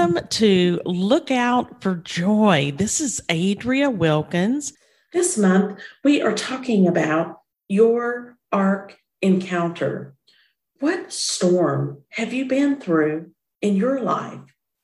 Welcome to Look Out for Joy. This is Adria Wilkins. This month, we are talking about your ark encounter. What storm have you been through in your life?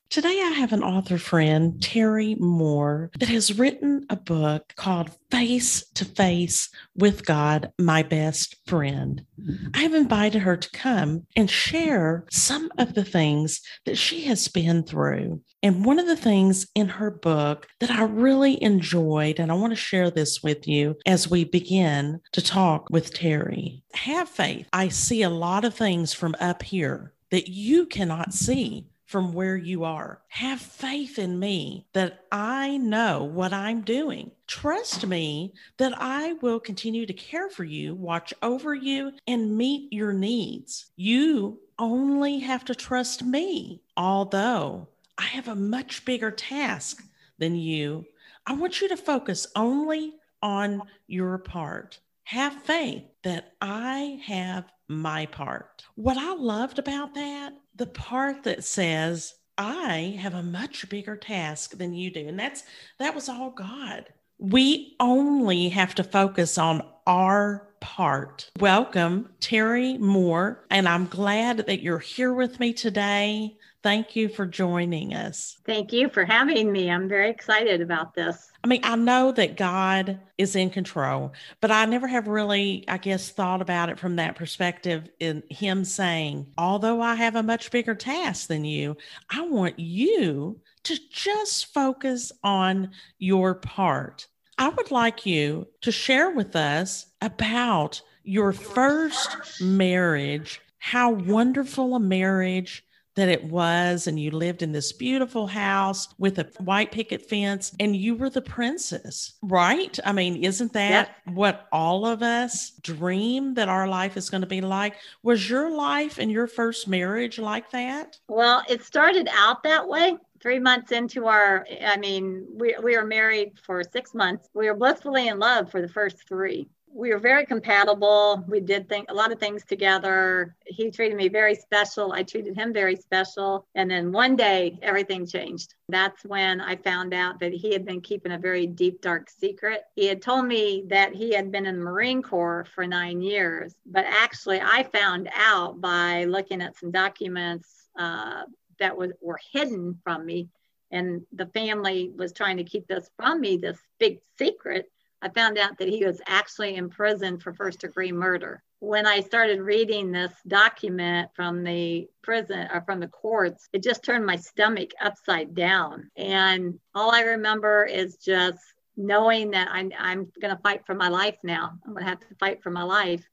Today, I have an author friend, Terry Moore, that has written a book called Face to Face with God, My Best Friend. Mm-hmm. I have invited her to come and share some of the things that she has been through. And one of the things in her book that I really enjoyed, and I want to share this with you as we begin to talk with Terry. Have faith. I see a lot of things from up here that you cannot see from where you are. Have faith in me that I know what I'm doing. Trust me that I will continue to care for you, watch over you, and meet your needs. You only have to trust me, although I have a much bigger task than you. I want you to focus only on your part. Have faith that I have my part. What I loved about that the part that says, I have a much bigger task than you do. And that's that was all God. We only have to focus on our part. Welcome, Terry Moore, and I'm glad that you're here with me today. Thank you for joining us. Thank you for having me. I'm very excited about this. I mean, I know that God is in control, but I never have really, I guess, thought about it from that perspective in Him saying, although I have a much bigger task than you, I want you to just focus on your part. I would like you to share with us about your first marriage, how wonderful a marriage that it was and you lived in this beautiful house with a white picket fence and you were the princess right? I mean isn't that yep. what all of us dream that our life is going to be like? Was your life and your first marriage like that? Well it started out that way. Three months into our i mean we, we were married for six months. We were blissfully in love for the first three we were very compatible. We did think a lot of things together. He treated me very special. I treated him very special. And then one day everything changed. That's when I found out that he had been keeping a very deep, dark secret. He had told me that he had been in the Marine Corps for nine years, but actually I found out by looking at some documents uh, that was, were hidden from me. And the family was trying to keep this from me, this big secret I found out that he was actually in prison for first degree murder. When I started reading this document from the prison or from the courts, it just turned my stomach upside down. And all I remember is just knowing that I'm, I'm going to fight for my life now. I'm going to have to fight for my life.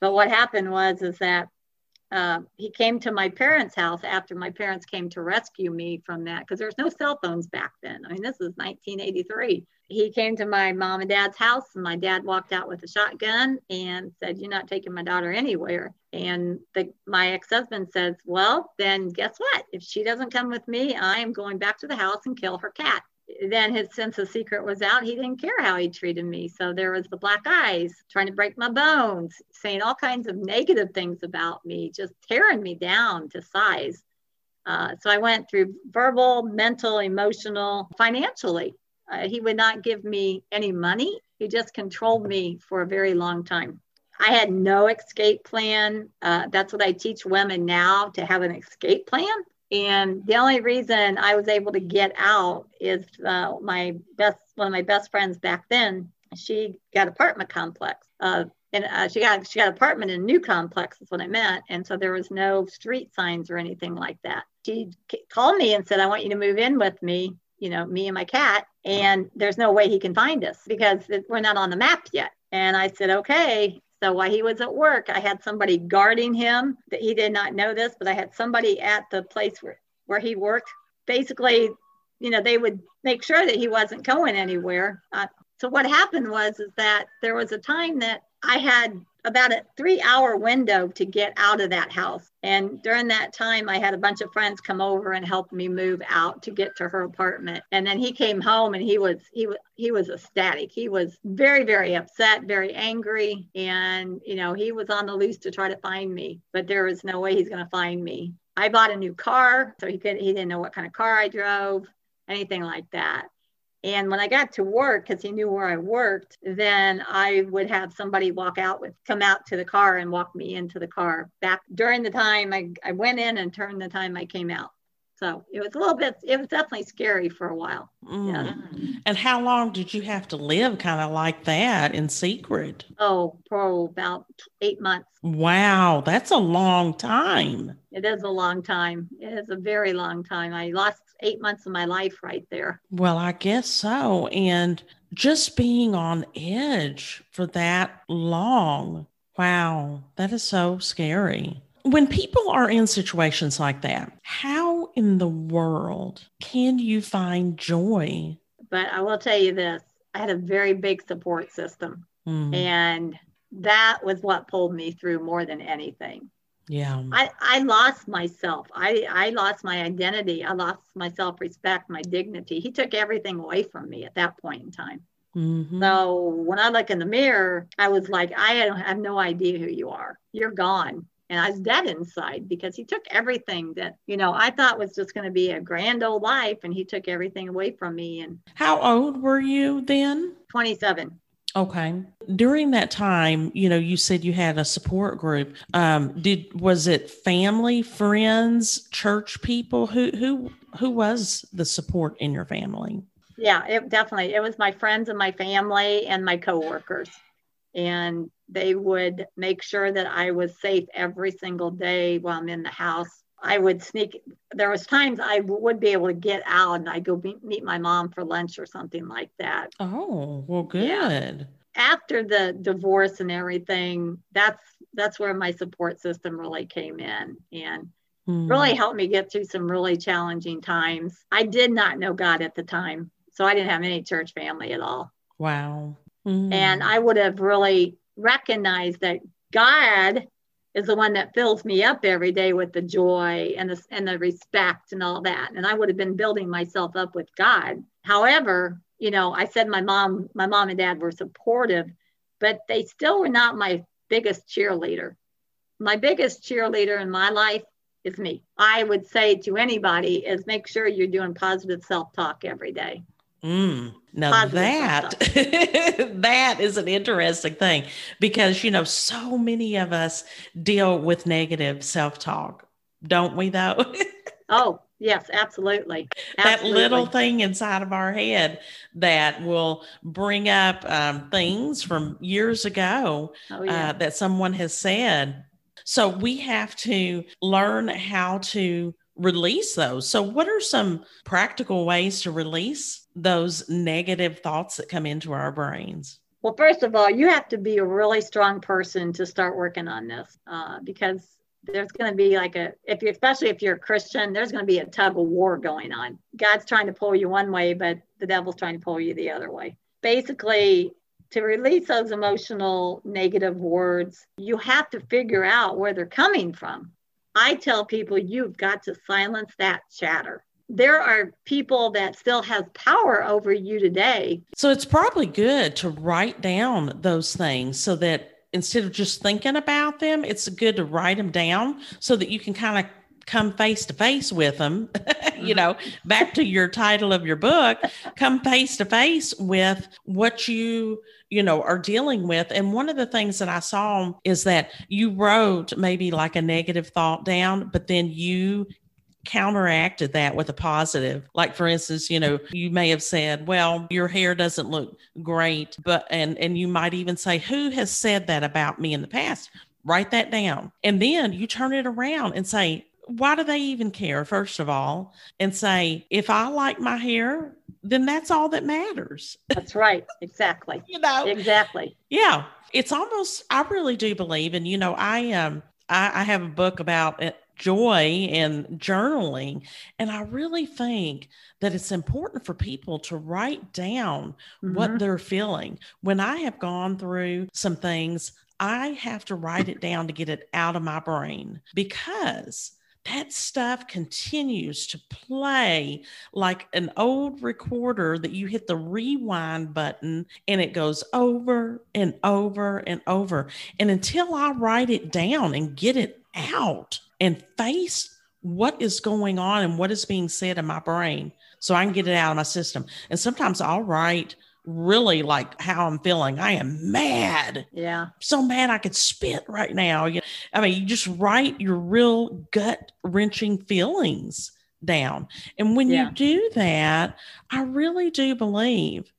But what happened was, is that uh, he came to my parents' house after my parents came to rescue me from that because there's no cell phones back then. I mean, this is 1983 he came to my mom and dad's house and my dad walked out with a shotgun and said you're not taking my daughter anywhere. And the, my ex-husband says well then guess what? If she doesn't come with me i am going back to the house and kill her cat. Then his sense of secret was out. He didn't care how he treated me. So there was the black eyes trying to break my bones saying all kinds of negative things about me just tearing me down to size. Uh, so I went through verbal, mental, emotional, financially. Uh, he would not give me any money. He just controlled me for a very long time. I had no escape plan. Uh, that's what I teach women now to have an escape plan. And the only reason I was able to get out is uh, my best, one of my best friends back then. She got apartment complex, uh, and uh, she got she got apartment in a new complex. Is what I meant. And so there was no street signs or anything like that. She called me and said, "I want you to move in with me." You know, me and my cat and there's no way he can find us because we're not on the map yet. And I said, okay. So while he was at work, I had somebody guarding him that he did not know this, but I had somebody at the place where, where he worked. Basically, you know, they would make sure that he wasn't going anywhere. Uh, so what happened was is that there was a time that I had about a three hour window to get out of that house. And during that time, I had a bunch of friends come over and help me move out to get to her apartment. And then he came home and he was he was he was ecstatic. He was very very upset, very angry, and you know he was on the loose to try to find me, but there was no way he's going to find me. I bought a new car, so he could he didn't know what kind of car I drove, anything like that. And when I got to work, because he knew where I worked, then I would have somebody walk out with, come out to the car and walk me into the car back during the time I, I went in and turned the time I came out. So it was a little bit, it was definitely scary for a while. Mm. Yeah. And how long did you have to live kind of like that in secret? Oh, for about eight months. Wow, that's a long time. It is a long time. It is a very long time. I lost eight months of my life right there. Well, I guess so. And just being on edge for that long. Wow, that is so scary. When people are in situations like that, how in the world can you find joy? But I will tell you this I had a very big support system. Mm. And that was what pulled me through more than anything. Yeah. I, I lost myself. I, I lost my identity. I lost my self respect, my dignity. He took everything away from me at that point in time. Mm-hmm. So when I look in the mirror, I was like, I have no idea who you are. You're gone and I was dead inside because he took everything that you know I thought was just going to be a grand old life, and he took everything away from me. And how old were you then? Twenty seven. Okay. During that time, you know, you said you had a support group. Um, did was it family, friends, church people? Who who who was the support in your family? Yeah, it definitely it was my friends and my family and my coworkers and they would make sure that I was safe every single day while I'm in the house. I would sneak. There was times I would be able to get out and I'd go meet my mom for lunch or something like that. Oh, well, good. Yeah. After the divorce and everything, that's that's where my support system really came in and mm. really helped me get through some really challenging times. I did not know God at the time, so I didn't have any church family at all. Wow. Mm-hmm. And I would have really recognized that God is the one that fills me up every day with the joy and the, and the respect and all that. And I would have been building myself up with God. However, you know, I said my mom, my mom and dad were supportive, but they still were not my biggest cheerleader. My biggest cheerleader in my life is me. I would say to anybody is make sure you're doing positive self-talk every day. Mm, now that that is an interesting thing because you know so many of us deal with negative self-talk, don't we though? oh, yes, absolutely. absolutely. That little thing inside of our head that will bring up um, things from years ago oh, yeah. uh, that someone has said. So we have to learn how to release those. So, what are some practical ways to release those negative thoughts that come into our brains? Well, first of all, you have to be a really strong person to start working on this uh, because there's going to be like a if you especially if you're a christian there's going to be a tug of war going on god's trying to pull you one way but the devil's trying to pull you the other way basically to release those emotional negative words you have to figure out where they're coming from I tell people you've got to silence that chatter. There are people that still have power over you today. So it's probably good to write down those things so that instead of just thinking about them, it's good to write them down so that you can kind of come face to face with them. you know, back to your title of your book, come face to face with what you you know are dealing with and one of the things that i saw is that you wrote maybe like a negative thought down but then you counteracted that with a positive like for instance you know you may have said well your hair doesn't look great but and and you might even say who has said that about me in the past write that down and then you turn it around and say why do they even care first of all and say if i like my hair then that's all that matters. That's right. Exactly. you know, exactly. Yeah. It's almost, I really do believe, and you know, I um I, I have a book about it, joy and journaling. And I really think that it's important for people to write down mm-hmm. what they're feeling. When I have gone through some things, I have to write it down to get it out of my brain because that stuff continues to play like an old recorder that you hit the rewind button and it goes over and over and over. And until I write it down and get it out and face what is going on and what is being said in my brain so I can get it out of my system. And sometimes I'll write really like how I'm feeling. I am mad. Yeah. So mad I could spit right now. I mean, you just write your real gut wrenching feelings down. And when yeah. you do that, I really do believe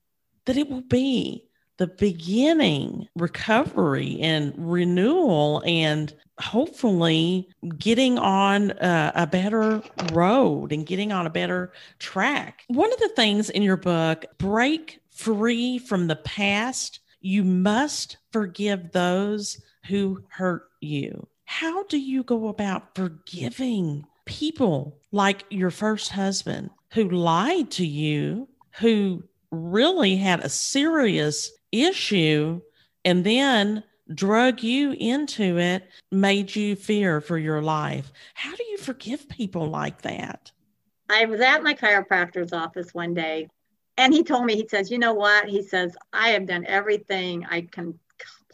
that it will be the beginning recovery and renewal and hopefully getting on a, a, better road and getting on a better track. One of the things in your book, break free from the past, you must forgive those who hurt you. How do you go about forgiving people like your first husband who lied to you, who really had a serious issue and then drug you into it, made you fear for your life. How do you forgive people like that? I was at my chiropractor's office one day and he told me, he says, you know what? He says, I have done everything I can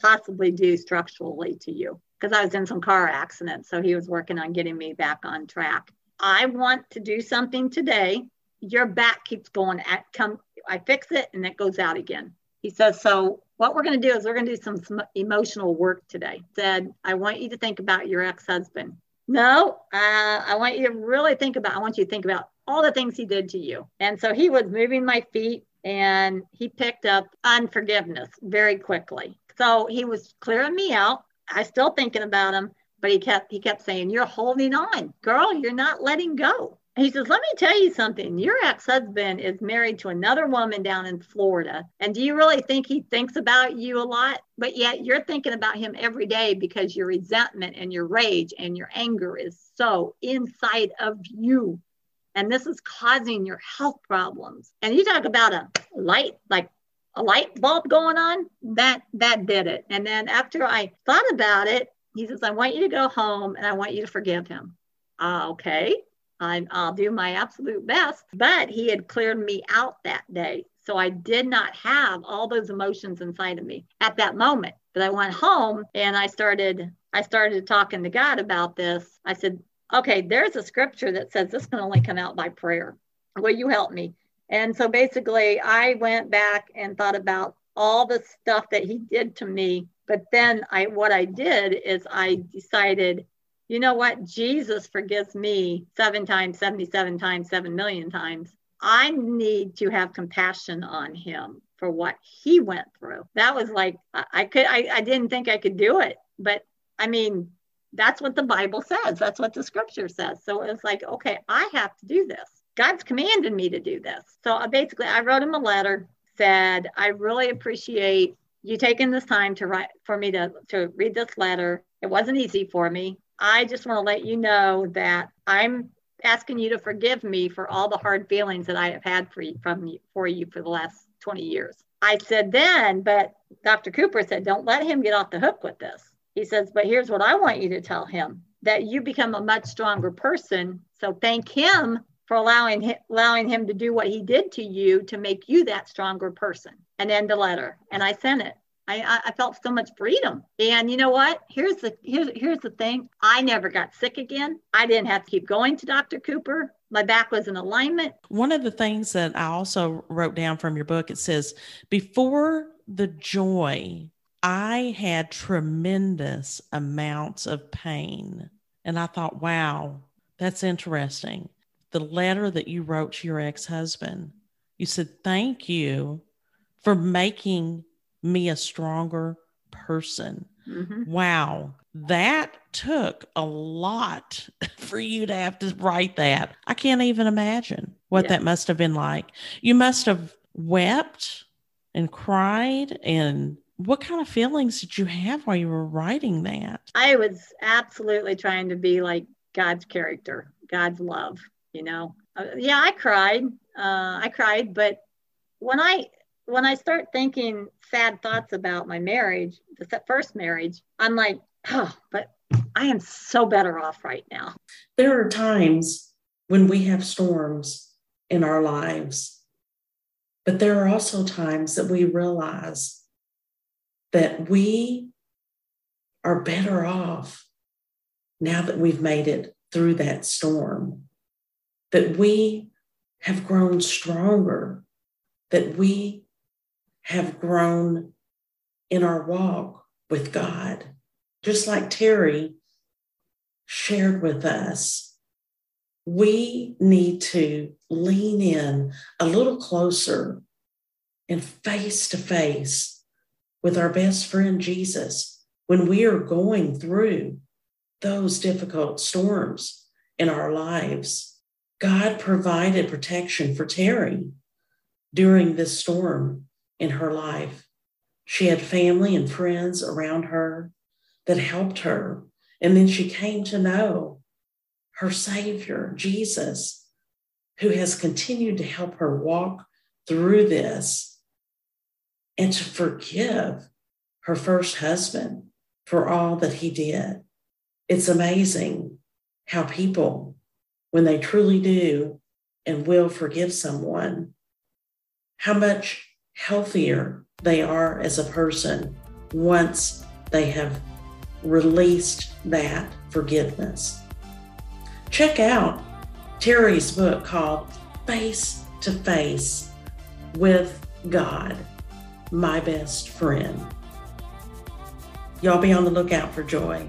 possibly do structurally to you because I was in some car accident. So he was working on getting me back on track. I want to do something today. Your back keeps going at come. I fix it and it goes out again. He says, so what we're going to do is we're going to do some, some emotional work today. Said, I want you to think about your ex-husband. No, uh, I want you to really think about. I want you to think about all the things he did to you. And so he was moving my feet, and he picked up unforgiveness very quickly. So he was clearing me out. I still thinking about him, but he kept he kept saying, "You're holding on, girl. You're not letting go." He says, Let me tell you something. Your ex husband is married to another woman down in Florida. And do you really think he thinks about you a lot? But yet you're thinking about him every day because your resentment and your rage and your anger is so inside of you. And this is causing your health problems. And you talk about a light, like a light bulb going on, that that did it. And then after I thought about it, he says, I want you to go home and I want you to forgive him. Uh, okay. I, I'll do my absolute best. But he had cleared me out that day. So I did not have all those emotions inside of me at that moment. But I went home and I started I started talking to God about this. I said, okay, there's a scripture that says this can only come out by prayer. Will you help me? And so basically I went back and thought about all the stuff that he did to me. But then I what I did is I decided you know what? Jesus forgives me seven times, 77 times, 7 million times. I need to have compassion on him for what he went through. That was like, I could, I, I didn't think I could do it, but I mean, that's what the Bible says. That's what the scripture says. So it's like, okay, I have to do this. God's commanded me to do this. So I basically, I wrote him a letter, said, I really appreciate you taking this time to write for me to, to read this letter. It wasn't easy for me. I just want to let you know that I'm asking you to forgive me for all the hard feelings that I have had for you from you, for you for the last 20 years. I said then, but Dr. Cooper said, don't let him get off the hook with this. He says, but here's what I want you to tell him that you become a much stronger person. So thank him for allowing him, allowing him to do what he did to you to make you that stronger person. And end the letter. And I sent it. I, I felt so much freedom. And you know what? Here's the here's here's the thing. I never got sick again. I didn't have to keep going to Dr. Cooper. My back was in alignment. One of the things that I also wrote down from your book, it says, before the joy, I had tremendous amounts of pain. And I thought, wow, that's interesting. The letter that you wrote to your ex husband, you said, thank you for making me a stronger person. Mm-hmm. Wow. That took a lot for you to have to write that. I can't even imagine what yeah. that must have been like. You must have wept and cried and what kind of feelings did you have while you were writing that? I was absolutely trying to be like God's character, God's love, you know. Uh, yeah, I cried. Uh, I cried, but when I when I start thinking sad thoughts about my marriage, the first marriage, I'm like, oh, but I am so better off right now. There are times when we have storms in our lives, but there are also times that we realize that we are better off now that we've made it through that storm, that we have grown stronger, that we have grown in our walk with God. Just like Terry shared with us, we need to lean in a little closer and face to face with our best friend Jesus when we are going through those difficult storms in our lives. God provided protection for Terry during this storm in her life. She had family and friends around her that helped her. And then she came to know her Savior, Jesus, who has continued to help her walk through this and to forgive her first husband for all that he did. It's amazing how people, when they truly do and will forgive someone, how much healthier they are as a person once they have released that forgiveness. Check out Terry's book called Face to Face with God, My Best Friend. Y'all be on the lookout for joy.